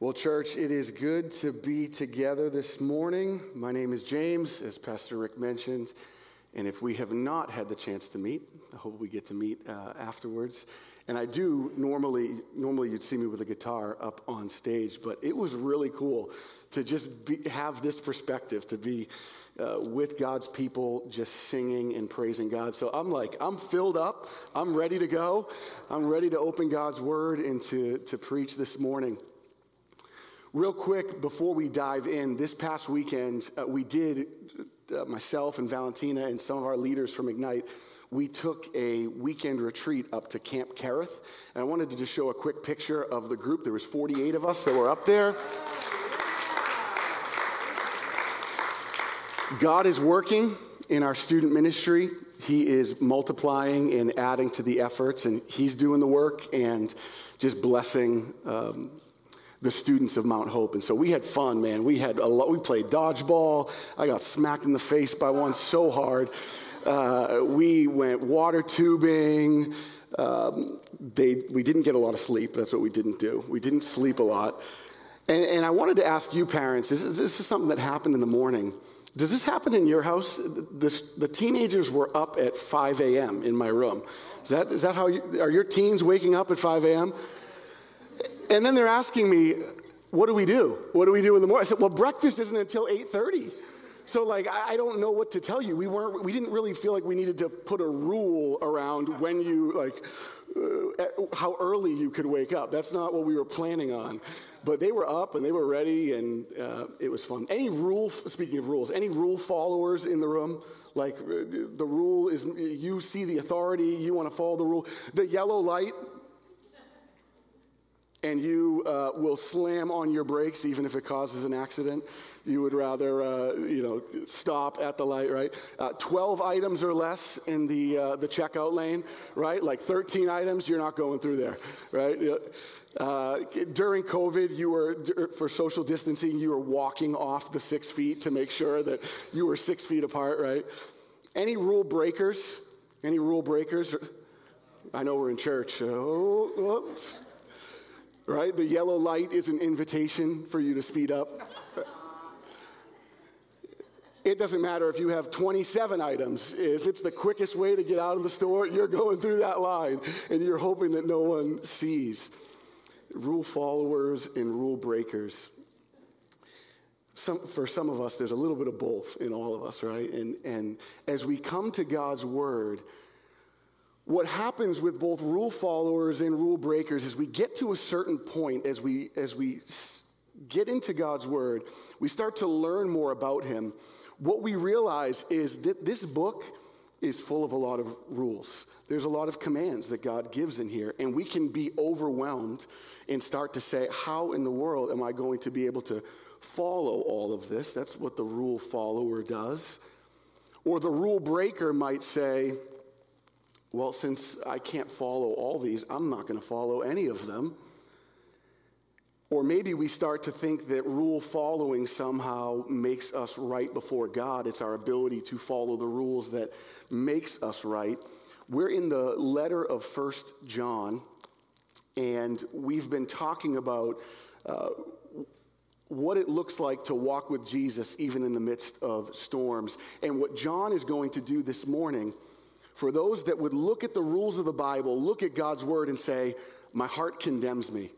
Well, church, it is good to be together this morning. My name is James, as Pastor Rick mentioned. And if we have not had the chance to meet, I hope we get to meet uh, afterwards. And I do normally, normally you'd see me with a guitar up on stage, but it was really cool to just be, have this perspective, to be uh, with God's people, just singing and praising God. So I'm like, I'm filled up. I'm ready to go. I'm ready to open God's word and to, to preach this morning. Real quick, before we dive in, this past weekend, uh, we did, uh, myself and Valentina and some of our leaders from Ignite, we took a weekend retreat up to Camp Kerith. And I wanted to just show a quick picture of the group. There was 48 of us that were up there. God is working in our student ministry. He is multiplying and adding to the efforts, and He's doing the work and just blessing um, the students of Mount Hope. And so we had fun, man. We had a lot, we played dodgeball. I got smacked in the face by one so hard. Uh, we went water tubing. Um, they, we didn't get a lot of sleep. That's what we didn't do. We didn't sleep a lot. And, and I wanted to ask you, parents, this is, this is something that happened in the morning. Does this happen in your house? The teenagers were up at 5 a.m. in my room. Is that, is that how you, are your teens waking up at 5 a.m.? And then they're asking me, what do we do? What do we do in the morning? I said, well, breakfast isn't until 8.30. So like, I, don't know what to tell you. We weren't, we didn't really feel like we needed to put a rule around when you, like, uh, how early you could wake up. That's not what we were planning on. But they were up and they were ready and uh, it was fun. Any rule, speaking of rules, any rule followers in the room? Like uh, the rule is you see the authority, you want to follow the rule. The yellow light, and you uh, will slam on your brakes even if it causes an accident. You would rather, uh, you know, stop at the light, right? Uh, 12 items or less in the, uh, the checkout lane, right? Like 13 items, you're not going through there, right? Uh, during COVID, you were, for social distancing, you were walking off the six feet to make sure that you were six feet apart, right? Any rule breakers? Any rule breakers? I know we're in church. Oh, whoops right? The yellow light is an invitation for you to speed up. It doesn't matter if you have 27 items. If it's the quickest way to get out of the store, you're going through that line and you're hoping that no one sees. Rule followers and rule breakers. Some, for some of us, there's a little bit of both in all of us, right? And, and as we come to God's word, what happens with both rule followers and rule breakers is we get to a certain point as we as we get into God's word, we start to learn more about him. What we realize is that this book is full of a lot of rules. There's a lot of commands that God gives in here, and we can be overwhelmed and start to say, How in the world am I going to be able to follow all of this? That's what the rule follower does. Or the rule breaker might say, well, since I can't follow all these, I'm not going to follow any of them. Or maybe we start to think that rule following somehow makes us right before God. It's our ability to follow the rules that makes us right. We're in the letter of First John, and we've been talking about uh, what it looks like to walk with Jesus even in the midst of storms. And what John is going to do this morning for those that would look at the rules of the Bible, look at God's word, and say, My heart condemns me.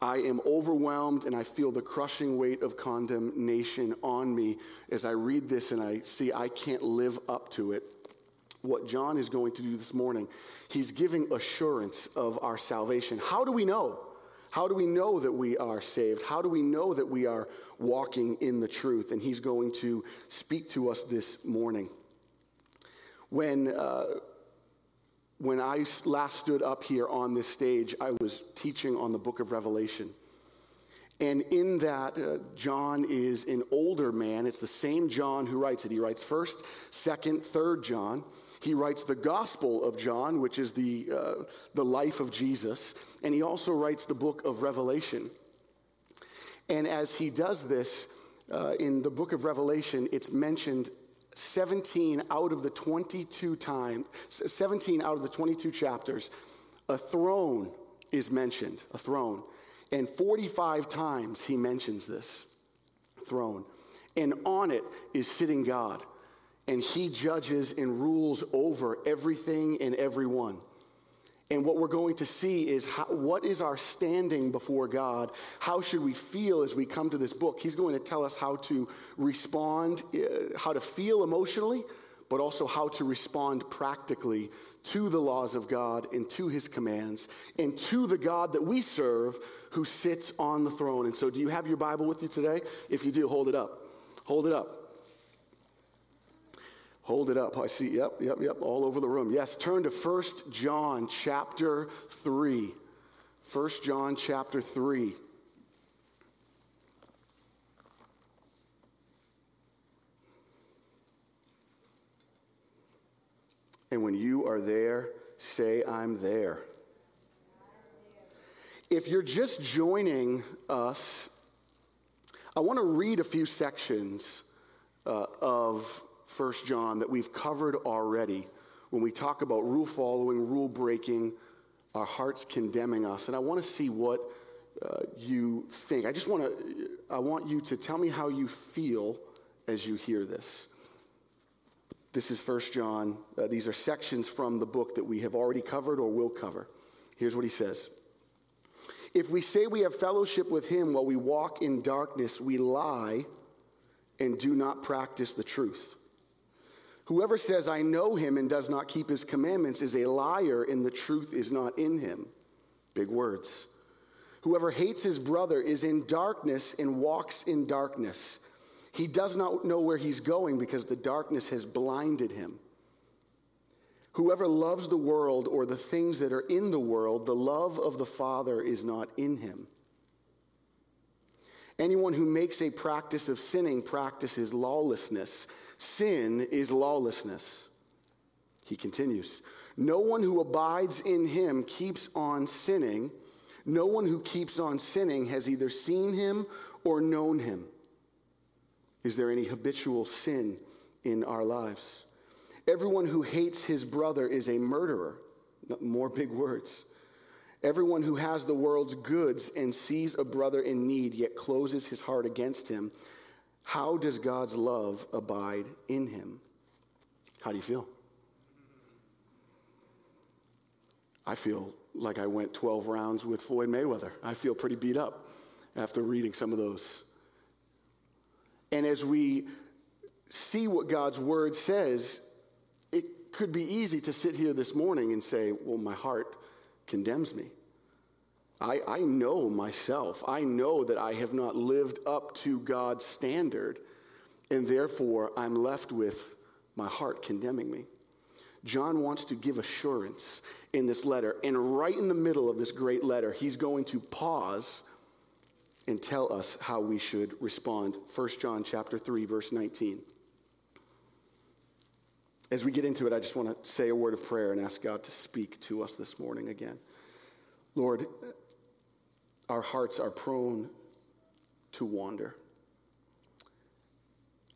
I am overwhelmed and I feel the crushing weight of condemnation on me as I read this and I see I can't live up to it. What John is going to do this morning, he's giving assurance of our salvation. How do we know? How do we know that we are saved? How do we know that we are walking in the truth? And he's going to speak to us this morning. When, uh, when I last stood up here on this stage, I was teaching on the book of Revelation. And in that, uh, John is an older man. It's the same John who writes it. He writes 1st, 2nd, 3rd John. He writes the Gospel of John, which is the, uh, the life of Jesus. And he also writes the book of Revelation. And as he does this, uh, in the book of Revelation, it's mentioned 17 out of the 22 times, 17 out of the 22 chapters, a throne is mentioned, a throne. And 45 times he mentions this throne. And on it is sitting God. And he judges and rules over everything and everyone. And what we're going to see is how, what is our standing before God? How should we feel as we come to this book? He's going to tell us how to respond, uh, how to feel emotionally, but also how to respond practically to the laws of God and to his commands and to the God that we serve who sits on the throne. And so, do you have your Bible with you today? If you do, hold it up. Hold it up. Hold it up. I see. Yep, yep, yep. All over the room. Yes, turn to 1 John chapter 3. 1 John chapter 3. And when you are there, say, I'm there. If you're just joining us, I want to read a few sections uh, of 1 John that we've covered already when we talk about rule following, rule breaking, our hearts condemning us. And I want to see what uh, you think. I just want to, I want you to tell me how you feel as you hear this. This is 1 John. Uh, these are sections from the book that we have already covered or will cover. Here's what he says If we say we have fellowship with him while we walk in darkness, we lie and do not practice the truth. Whoever says, I know him and does not keep his commandments is a liar, and the truth is not in him. Big words. Whoever hates his brother is in darkness and walks in darkness. He does not know where he's going because the darkness has blinded him. Whoever loves the world or the things that are in the world, the love of the Father is not in him. Anyone who makes a practice of sinning practices lawlessness. Sin is lawlessness. He continues No one who abides in him keeps on sinning. No one who keeps on sinning has either seen him or known him. Is there any habitual sin in our lives? Everyone who hates his brother is a murderer. More big words. Everyone who has the world's goods and sees a brother in need yet closes his heart against him, how does God's love abide in him? How do you feel? I feel like I went 12 rounds with Floyd Mayweather. I feel pretty beat up after reading some of those. And as we see what God's word says, it could be easy to sit here this morning and say, Well, my heart condemns me. I, I know myself. I know that I have not lived up to God's standard, and therefore I'm left with my heart condemning me. John wants to give assurance in this letter, and right in the middle of this great letter, he's going to pause and tell us how we should respond. 1 John chapter 3 verse 19. As we get into it, I just want to say a word of prayer and ask God to speak to us this morning again. Lord, our hearts are prone to wander.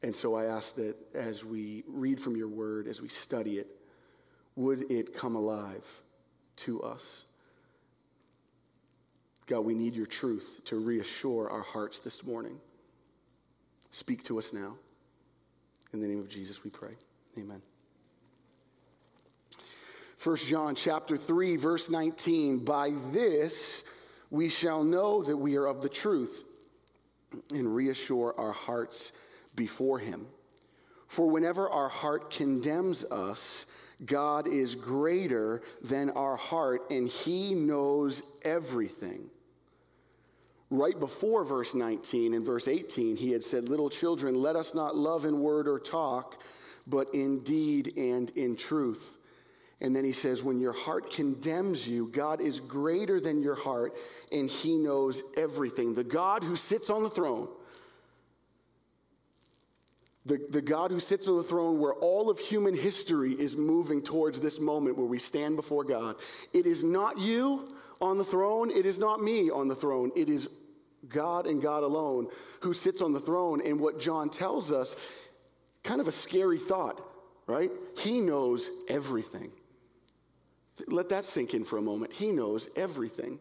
And so I ask that as we read from your word, as we study it, would it come alive to us? God, we need your truth to reassure our hearts this morning. Speak to us now. In the name of Jesus, we pray. Amen. 1 John chapter 3 verse 19 by this we shall know that we are of the truth and reassure our hearts before him. For whenever our heart condemns us God is greater than our heart and he knows everything. Right before verse 19 and verse 18 he had said little children let us not love in word or talk but in deed and in truth and then he says, when your heart condemns you, God is greater than your heart and he knows everything. The God who sits on the throne, the, the God who sits on the throne where all of human history is moving towards this moment where we stand before God. It is not you on the throne, it is not me on the throne. It is God and God alone who sits on the throne. And what John tells us, kind of a scary thought, right? He knows everything. Let that sink in for a moment. He knows everything.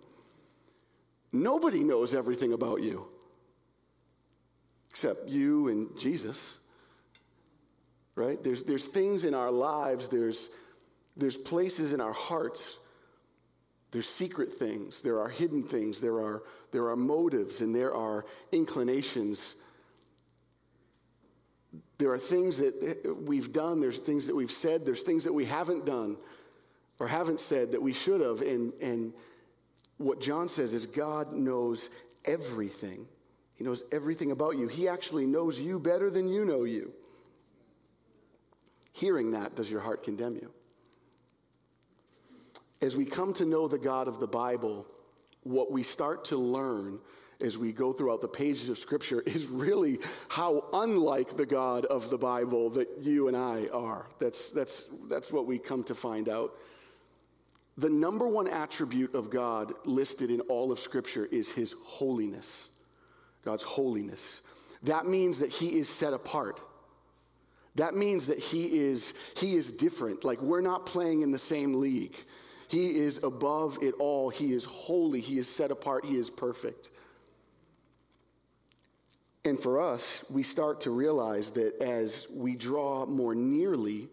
Nobody knows everything about you except you and Jesus. Right? There's, there's things in our lives, there's, there's places in our hearts, there's secret things, there are hidden things, there are, there are motives, and there are inclinations. There are things that we've done, there's things that we've said, there's things that we haven't done or haven't said that we should have. And, and what John says is God knows everything. He knows everything about you. He actually knows you better than you know you. Hearing that, does your heart condemn you? As we come to know the God of the Bible, what we start to learn as we go throughout the pages of Scripture is really how unlike the God of the Bible that you and I are. That's, that's, that's what we come to find out. The number one attribute of God listed in all of Scripture is His holiness. God's holiness. That means that He is set apart. That means that he is, he is different. Like we're not playing in the same league. He is above it all. He is holy. He is set apart. He is perfect. And for us, we start to realize that as we draw more nearly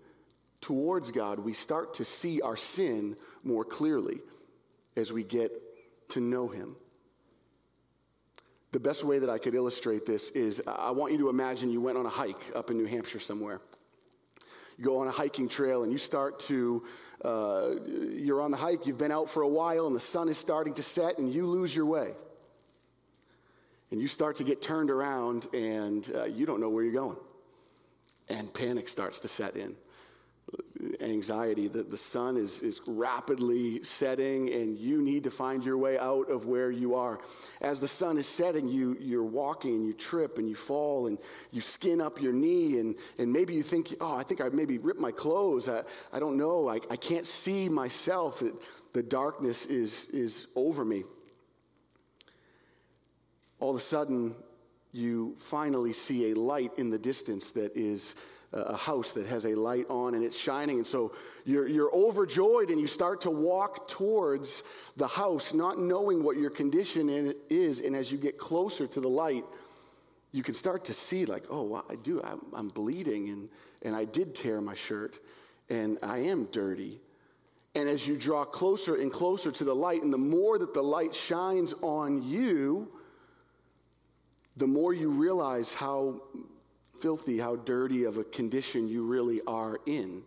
towards God, we start to see our sin more clearly as we get to know Him. The best way that I could illustrate this is I want you to imagine you went on a hike up in New Hampshire somewhere. You go on a hiking trail and you start to, uh, you're on the hike, you've been out for a while, and the sun is starting to set, and you lose your way. And you start to get turned around, and uh, you don't know where you're going. And panic starts to set in anxiety that the sun is, is rapidly setting and you need to find your way out of where you are. As the sun is setting, you, you're walking and you trip and you fall and you skin up your knee and, and maybe you think, oh, I think I maybe ripped my clothes. I, I don't know. I, I can't see myself. It, the darkness is, is over me. All of a sudden, you finally see a light in the distance that is a house that has a light on and it's shining. And so you're, you're overjoyed and you start to walk towards the house, not knowing what your condition is. And as you get closer to the light, you can start to see, like, oh, well, I do, I'm, I'm bleeding and, and I did tear my shirt and I am dirty. And as you draw closer and closer to the light, and the more that the light shines on you, the more you realize how filthy, how dirty of a condition you really are in.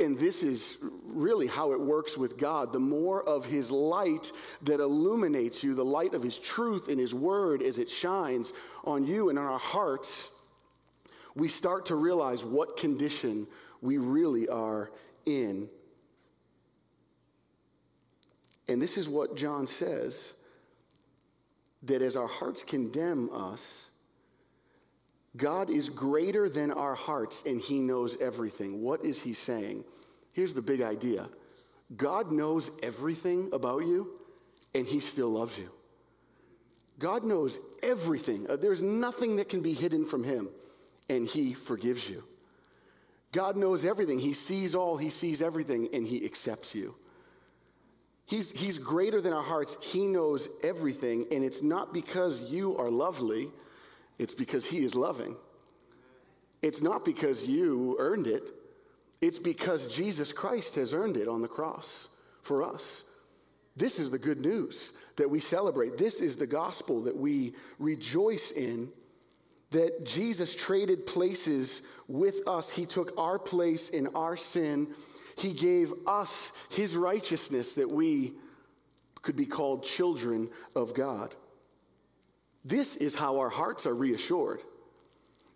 And this is really how it works with God. The more of His light that illuminates you, the light of His truth and His word as it shines on you and on our hearts, we start to realize what condition we really are in. And this is what John says that as our hearts condemn us, God is greater than our hearts and he knows everything. What is he saying? Here's the big idea God knows everything about you and he still loves you. God knows everything. Uh, there's nothing that can be hidden from him and he forgives you. God knows everything. He sees all, he sees everything, and he accepts you. He's, he's greater than our hearts. He knows everything, and it's not because you are lovely it's because He is loving. It's not because you earned it, it's because Jesus Christ has earned it on the cross for us. This is the good news that we celebrate. This is the gospel that we rejoice in. That Jesus traded places with us. He took our place in our sin. He gave us his righteousness that we could be called children of God. This is how our hearts are reassured.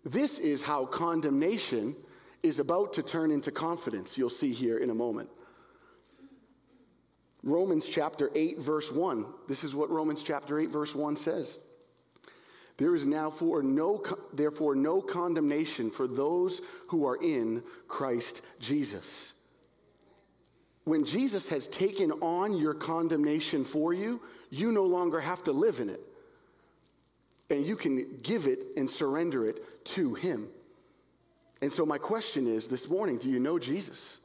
This is how condemnation is about to turn into confidence. You'll see here in a moment. Romans chapter 8, verse 1. This is what Romans chapter 8, verse 1 says. There is now for no, therefore no condemnation for those who are in Christ Jesus. When Jesus has taken on your condemnation for you, you no longer have to live in it and you can give it and surrender it to Him. And so, my question is this morning do you know Jesus?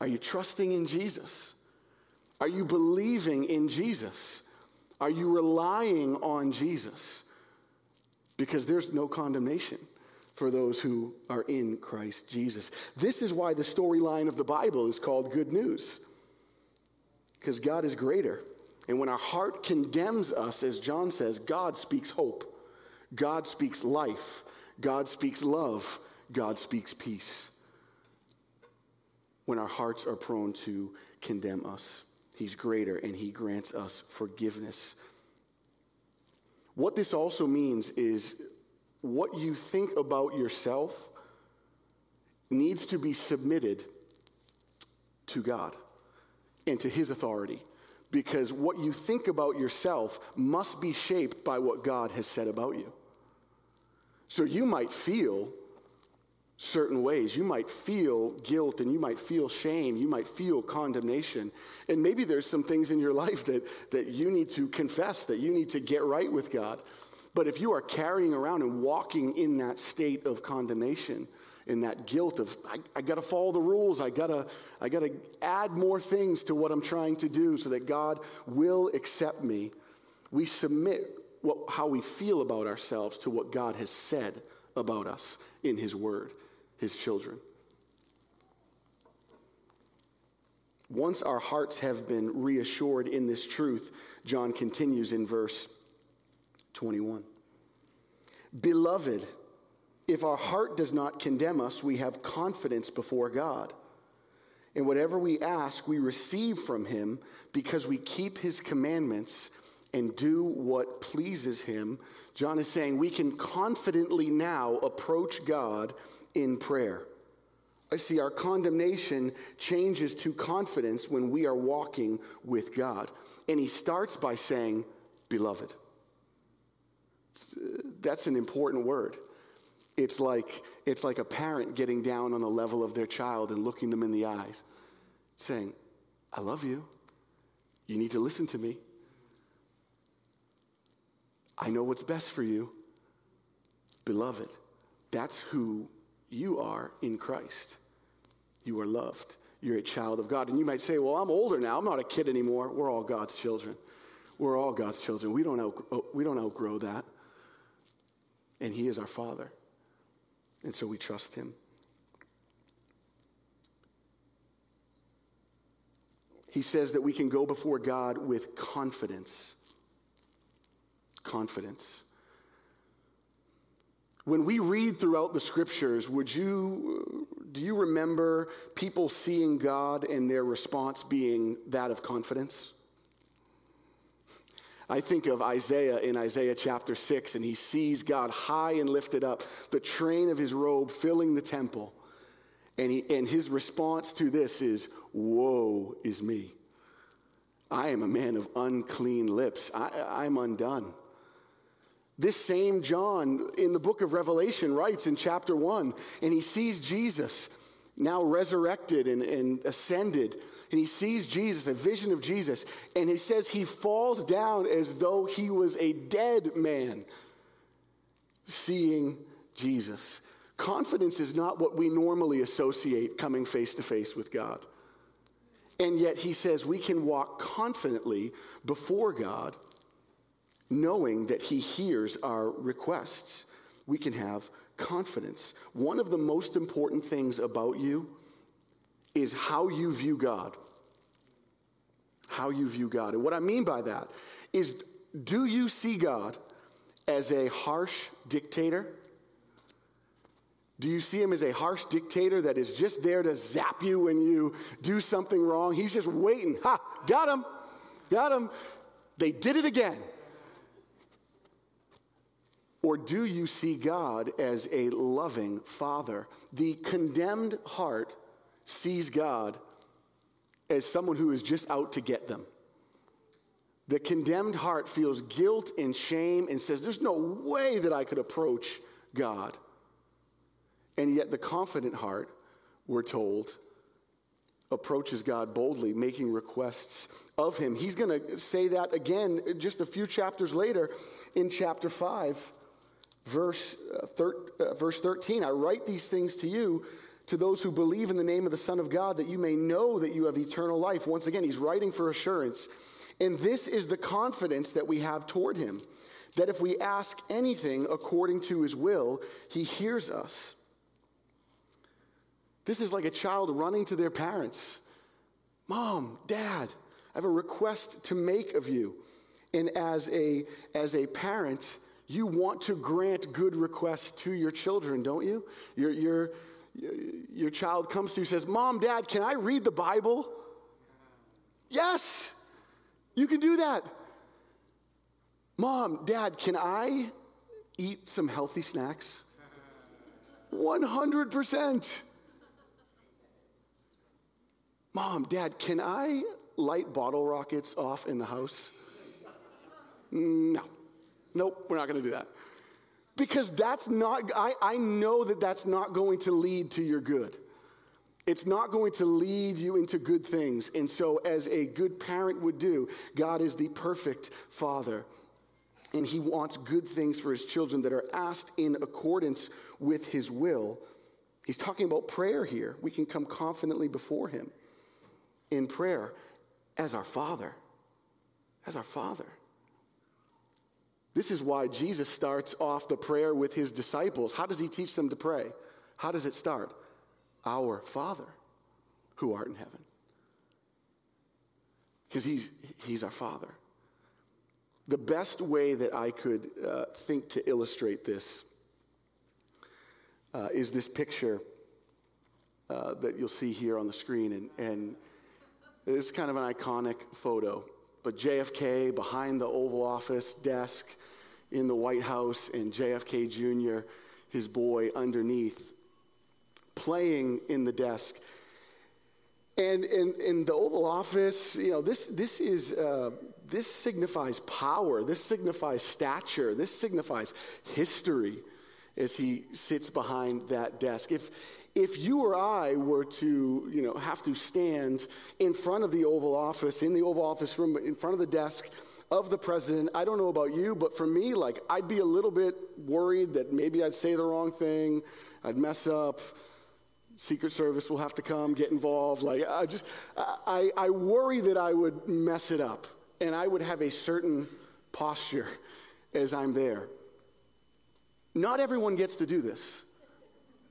Are you trusting in Jesus? Are you believing in Jesus? Are you relying on Jesus? Because there's no condemnation for those who are in Christ Jesus. This is why the storyline of the Bible is called good news. Because God is greater. And when our heart condemns us, as John says, God speaks hope, God speaks life, God speaks love, God speaks peace. When our hearts are prone to condemn us. He's greater and he grants us forgiveness. What this also means is what you think about yourself needs to be submitted to God and to his authority. Because what you think about yourself must be shaped by what God has said about you. So you might feel certain ways. You might feel guilt and you might feel shame. You might feel condemnation. And maybe there's some things in your life that, that you need to confess, that you need to get right with God. But if you are carrying around and walking in that state of condemnation, in that guilt of I, I got to follow the rules, I got to I got to add more things to what I'm trying to do so that God will accept me. We submit what, how we feel about ourselves to what God has said about us in His Word his children. Once our hearts have been reassured in this truth, John continues in verse 21. Beloved, if our heart does not condemn us, we have confidence before God. And whatever we ask, we receive from him because we keep his commandments and do what pleases him. John is saying we can confidently now approach God in prayer. I see our condemnation changes to confidence when we are walking with God. And he starts by saying, Beloved. That's an important word. It's like, it's like a parent getting down on the level of their child and looking them in the eyes, saying, I love you. You need to listen to me. I know what's best for you. Beloved. That's who you are in Christ. You are loved. You're a child of God. And you might say, well, I'm older now. I'm not a kid anymore. We're all God's children. We're all God's children. We don't, we don't outgrow that. And He is our Father. And so we trust Him. He says that we can go before God with confidence. Confidence. When we read throughout the scriptures, would you, do you remember people seeing God and their response being that of confidence? I think of Isaiah in Isaiah chapter 6, and he sees God high and lifted up, the train of his robe filling the temple. And, he, and his response to this is, Woe is me. I am a man of unclean lips. I, I'm undone. This same John in the book of Revelation writes in chapter 1, and he sees Jesus now resurrected and, and ascended. And he sees Jesus, a vision of Jesus, and he says he falls down as though he was a dead man, seeing Jesus. Confidence is not what we normally associate coming face to face with God. And yet he says we can walk confidently before God knowing that He hears our requests. We can have confidence. One of the most important things about you is how you view God. How you view God. And what I mean by that is do you see God as a harsh dictator? Do you see him as a harsh dictator that is just there to zap you when you do something wrong? He's just waiting. Ha, got him, got him. They did it again. Or do you see God as a loving father? The condemned heart sees God as someone who is just out to get them. The condemned heart feels guilt and shame and says, There's no way that I could approach God. And yet, the confident heart, we're told, approaches God boldly, making requests of Him. He's going to say that again just a few chapters later in chapter 5 verse, uh, thir- uh, verse 13 I write these things to you, to those who believe in the name of the Son of God, that you may know that you have eternal life. Once again, he's writing for assurance. And this is the confidence that we have toward him that if we ask anything according to his will, he hears us. This is like a child running to their parents Mom, Dad, I have a request to make of you. And as a, as a parent, you want to grant good requests to your children, don't you? Your, your, your child comes to you says, Mom, Dad, can I read the Bible? Yes, you can do that. Mom, Dad, can I eat some healthy snacks? 100%. Mom, Dad, can I light bottle rockets off in the house? No. Nope, we're not going to do that. Because that's not, I, I know that that's not going to lead to your good. It's not going to lead you into good things. And so, as a good parent would do, God is the perfect father. And he wants good things for his children that are asked in accordance with his will. He's talking about prayer here. We can come confidently before him in prayer as our Father. As our Father. This is why Jesus starts off the prayer with his disciples. How does he teach them to pray? How does it start? Our Father who art in heaven. Because he's, he's our Father. The best way that I could uh, think to illustrate this uh, is this picture uh, that you'll see here on the screen. And, and it's kind of an iconic photo. But JFK behind the Oval Office desk in the White House, and JFK Jr., his boy, underneath, playing in the desk. And in, in the Oval Office, you know, this, this is. Uh, this signifies power. This signifies stature. This signifies history as he sits behind that desk. If, if you or I were to, you know, have to stand in front of the Oval Office, in the Oval Office room, in front of the desk of the president, I don't know about you, but for me, like, I'd be a little bit worried that maybe I'd say the wrong thing, I'd mess up. Secret Service will have to come, get involved. Like, I just, I, I worry that I would mess it up and I would have a certain posture as I'm there. Not everyone gets to do this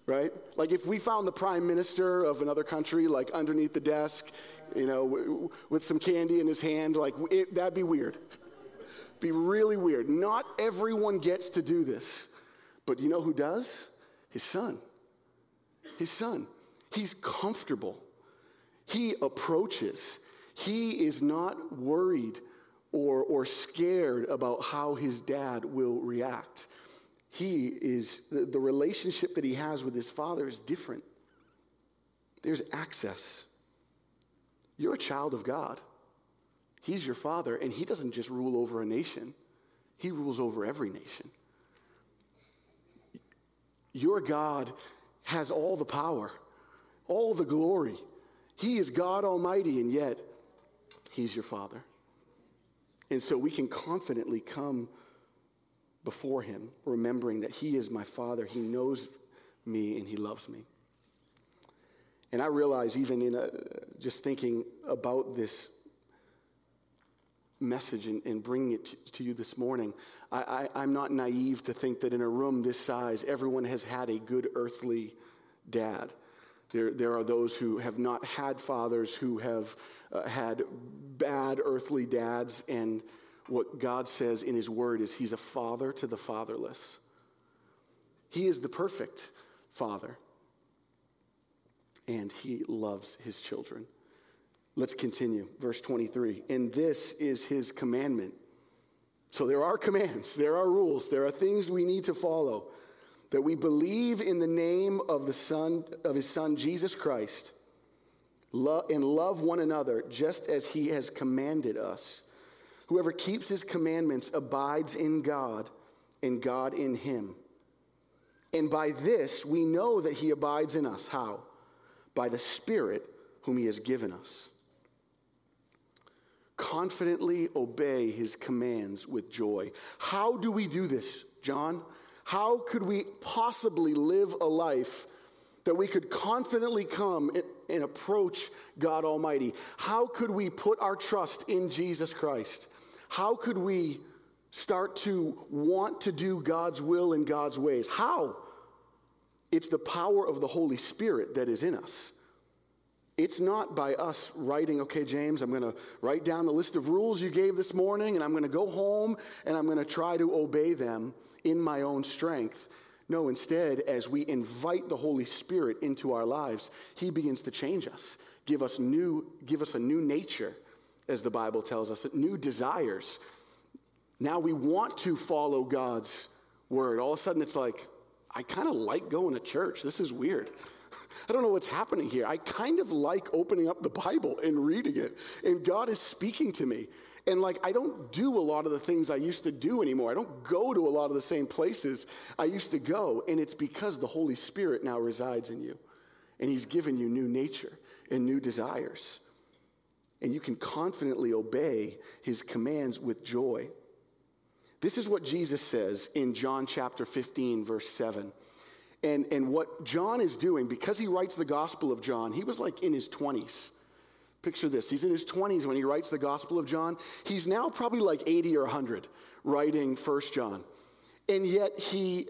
right? Like if we found the prime minister of another country, like underneath the desk, you know, w- with some candy in his hand, like it, that'd be weird. be really weird. Not everyone gets to do this. But you know who does? His son. His son. He's comfortable. He approaches. He is not worried or, or scared about how his dad will react he is, the, relationship that he has with his father is different. There's access. You're a child of God. He's your father, and he doesn't just rule over a nation, he rules over every nation. Your God has all the power, all the glory. He is God Almighty, and yet He's your Father. And so we can confidently come before Him, remembering that He is my Father. He knows me and He loves me. And I realize, even in a, just thinking about this message and, and bringing it to, to, you this morning, I, I, I'm not naive to think that in a room this size, everyone has had a good earthly dad. There, there are those who have not had fathers, who have uh, had bad earthly dads, and what God says in His Word is He's a father to the fatherless. He is the perfect father, and He loves His children. Let's continue. Verse 23. And this is His commandment. So there are commands, there are rules, there are things we need to follow. That we believe in the name of the Son of His Son Jesus Christ, and love one another just as He has commanded us Whoever keeps his commandments abides in God, and God in him. And by this we know that he abides in us. How? By the Spirit whom he has given us. Confidently obey his commands with joy. How do we do this, John? How could we possibly live a life that we could confidently come and approach God Almighty? How could we put our trust in Jesus Christ? How could we start to want to do God's will in God's ways? How? It's the power of the Holy Spirit that is in us. It's not by us writing, okay, James, I'm going to write down the list of rules you gave this morning, and I'm going to go home and I'm going to try to obey them in my own strength. No, instead, as we invite the Holy Spirit into our lives, He begins to change us, give us new, give us a new nature, as the Bible tells us, new desires. Now we want to follow God's word. All of a sudden, it's like, I kind of like going to church. This is weird. I don't know what's happening here. I kind of like opening up the Bible and reading it, and God is speaking to me. And like, I don't do a lot of the things I used to do anymore. I don't go to a lot of the same places I used to go. And it's because the Holy Spirit now resides in you. And He's given you new nature and new desires. And you can confidently obey His commands with joy. This is what Jesus says in John chapter 15, verse 7. And, and what John is doing, because he writes the Gospel of John, he was like in his 20s. Picture this. He's in his 20s when he writes the Gospel of John. He's now probably like 80 or 100 writing First John. And yet he,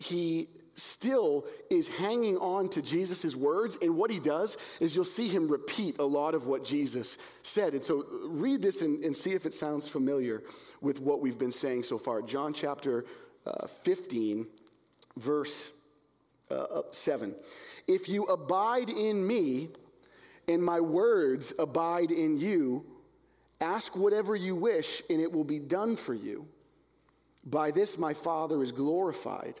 he still is hanging on to Jesus' words. And what he does is you'll see him repeat a lot of what Jesus said. And so read this and, and see if it sounds familiar with what we've been saying so far. John chapter uh, 15, verse uh, 7. If you abide in me, and my words abide in you, ask whatever you wish, and it will be done for you. By this my Father is glorified,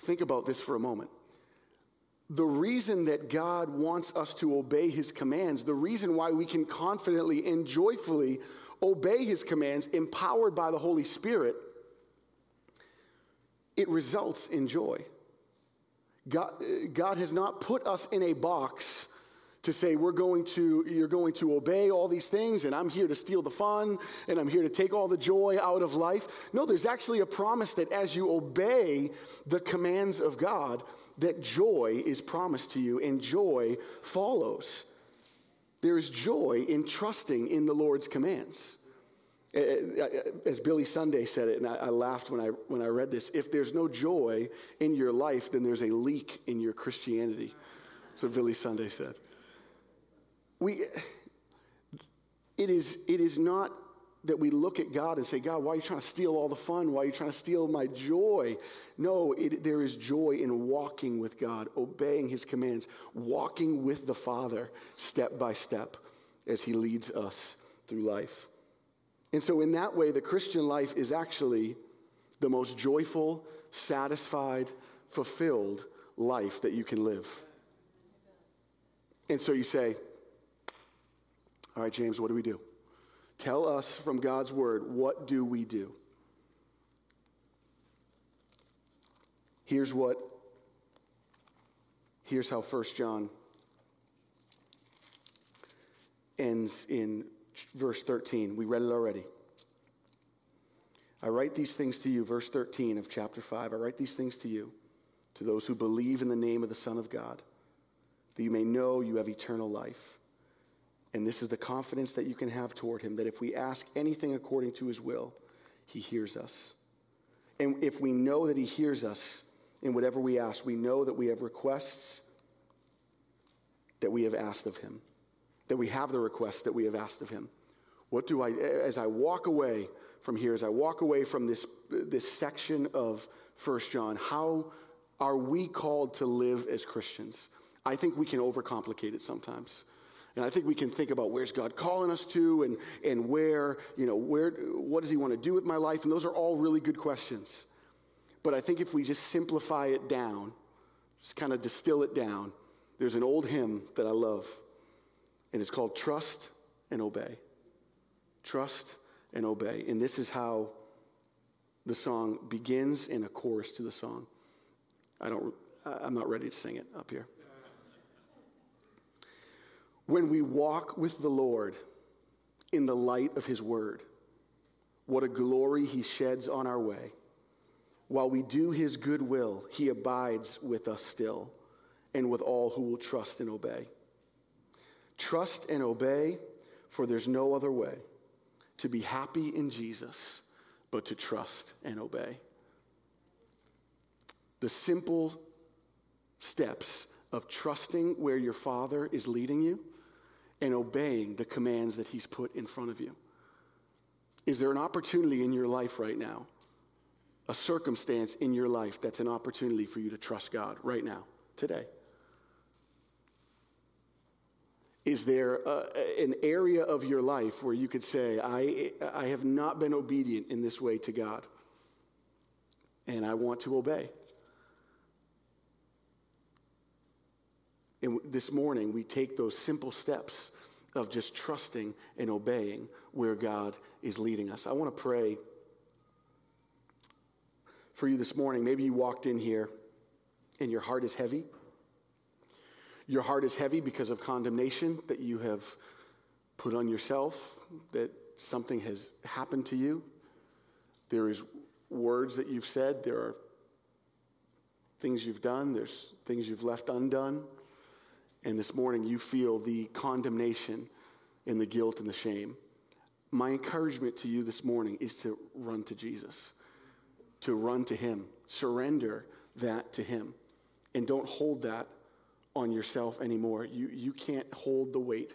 Think about this for a moment. The reason that God wants us to obey his commands, the reason why we can confidently and joyfully obey his commands, empowered by the Holy Spirit, it results in joy. God, eh, God has not put us in a box to say we're going to you're going to obey all these things and i'm here to steal the fun and i'm here to take all the joy out of life no there's actually a promise that as you obey the commands of god that joy is promised to you and joy follows there is joy in trusting in the lord's commands eh, eh, eh, as Billy Sunday said it, and I, laughed when I, when I read this if there's no joy in your life, then there's a leak in your Christianity. That's what Billy Sunday said. We, it, is, it is not that we look at God and say, God, why are you trying to steal all the fun? Why are you trying to steal my joy? No, it, there is joy in walking with God, obeying his commands, walking with the Father step by step as he leads us through life. And so, in that way, the Christian life is actually the most joyful, satisfied, fulfilled life that you can live. And so you say, all right, James, what do we do? Tell us from God's word, what do we do? Here's what, here's how 1 John ends in verse 13. We read it already. I write these things to you, verse 13 of chapter 5. I write these things to you, to those who believe in the name of the Son of God, that you may know you have eternal life. And this is the confidence that you can have toward him that if we ask anything according to his will, he hears us. And if we know that he hears us in whatever we ask, we know that we have requests that we have asked of him, that we have the requests that we have asked of him. What do I, as I walk away from here, as I walk away from this, this section of First John, how are we called to live as Christians? I think we can overcomplicate it sometimes. And I think we can think about where's God calling us to and, and where, you know, where, what does he want to do with my life? And those are all really good questions. But I think if we just simplify it down, just kind of distill it down, there's an old hymn that I love, and it's called Trust and Obey. Trust and Obey. And this is how the song begins in a chorus to the song. I don't, I'm not ready to sing it up here. When we walk with the Lord in the light of his word, what a glory he sheds on our way. While we do his good will, he abides with us still and with all who will trust and obey. Trust and obey, for there's no other way to be happy in Jesus but to trust and obey. The simple steps of trusting where your Father is leading you and obeying the commands that He's put in front of you. Is there an opportunity in your life right now? A circumstance in your life that's an opportunity for you to trust God right now, today? Is there uh, a, an area of your life where you could say, I, I have not been obedient in this way to God, and I want to obey? And this morning, we take those simple steps of just trusting and obeying where God is leading us. I want to pray for you this morning. Maybe you walked in here and your heart is heavy. Your heart is heavy because of condemnation that you have put on yourself, that something has happened to you. There is words that you've said, there are things you've done, there's things you've left undone. And this morning you feel the condemnation and the guilt and the shame. My encouragement to you this morning is to run to Jesus, to run to Him, surrender that to Him, and don't hold that on yourself anymore. You, you can't hold the weight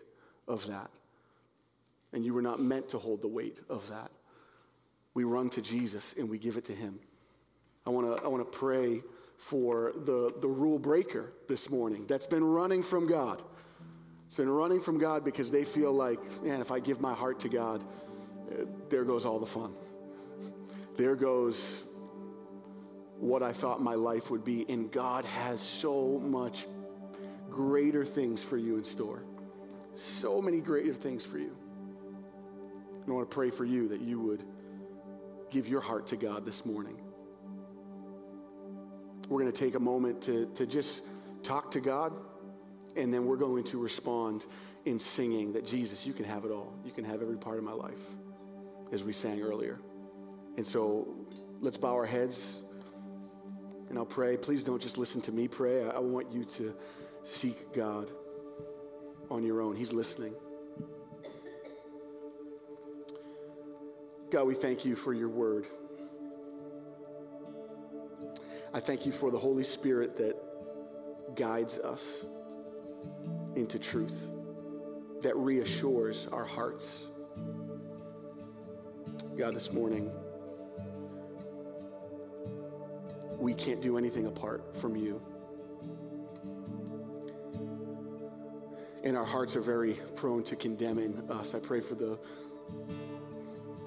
of that. And you were not meant to hold the weight of that. We run to Jesus and we give it to Him. I want to I wanna pray for the, the rule breaker this morning that's been running from God. It's been running from God because they feel like, man, if I give my heart to God, uh, there goes all the fun. There goes what I thought my life would be. And God has so much greater things for you in store. So many greater things for you. And I want to pray for you that you would give your heart to God this morning. We're going to take a moment to, to just talk to God, and then we're going to respond in singing that Jesus, you can have it all. You can have every part of my life, as we sang earlier. And so let's bow our heads and I'll pray. Please don't just listen to me pray. I, I want you to seek God on your own. He's listening. God, we thank you for your word. I thank you for the Holy Spirit that guides us into truth, that reassures our hearts. God, this morning, we can't do anything apart from you. and our hearts are very prone to condemning us. I pray for the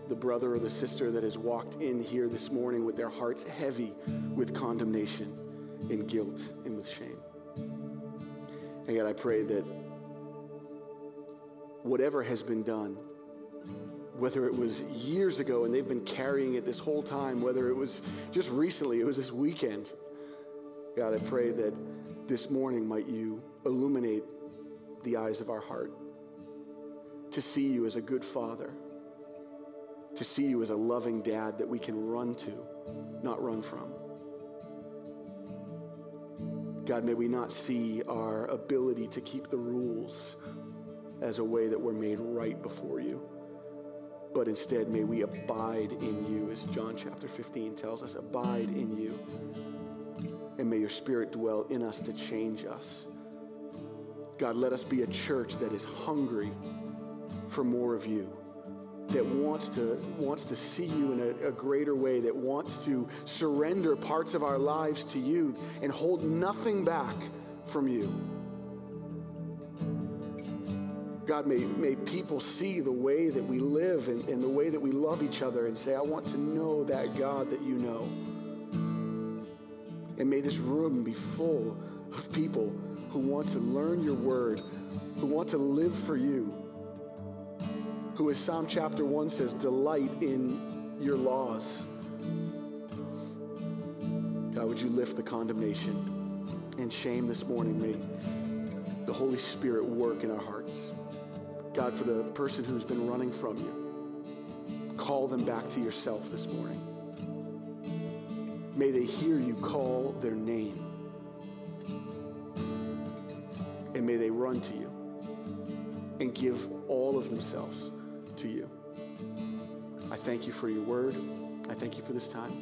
the brother or the sister that has walked in here this morning with their hearts heavy with condemnation and guilt and with shame. And God, I pray that whatever has been done, whether it was years ago and they've been carrying it this whole time, whether it was just recently, it was this weekend, God, I pray that this morning might you illuminate the eyes of our heart to see you as a good father, to see you as a loving dad that we can run to, not run from. God, may we not see our ability to keep the rules as a way that we're made right before you, but instead may we abide in you, as John chapter 15 tells us abide in you. And may your spirit dwell in us to change us God, let us be a church that is hungry for more of you, that wants to, wants to see you in a, a, greater way, that wants to surrender parts of our lives to you and hold nothing back from you. God, may, may people see the way that we live and, and the way that we love each other and say, I want to know that God that you know. And may this room be full of people who want to learn your word, who want to live for you, who, as Psalm chapter 1 says, delight in your laws. God, would you lift the condemnation and shame this morning? May the Holy Spirit work in our hearts. God, for the person who's been running from you, call them back to yourself this morning. May they hear you call their name. And may they run to you and give all of themselves to you. I thank you for your word. I thank you for this time.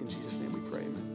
In Jesus' name we pray, amen.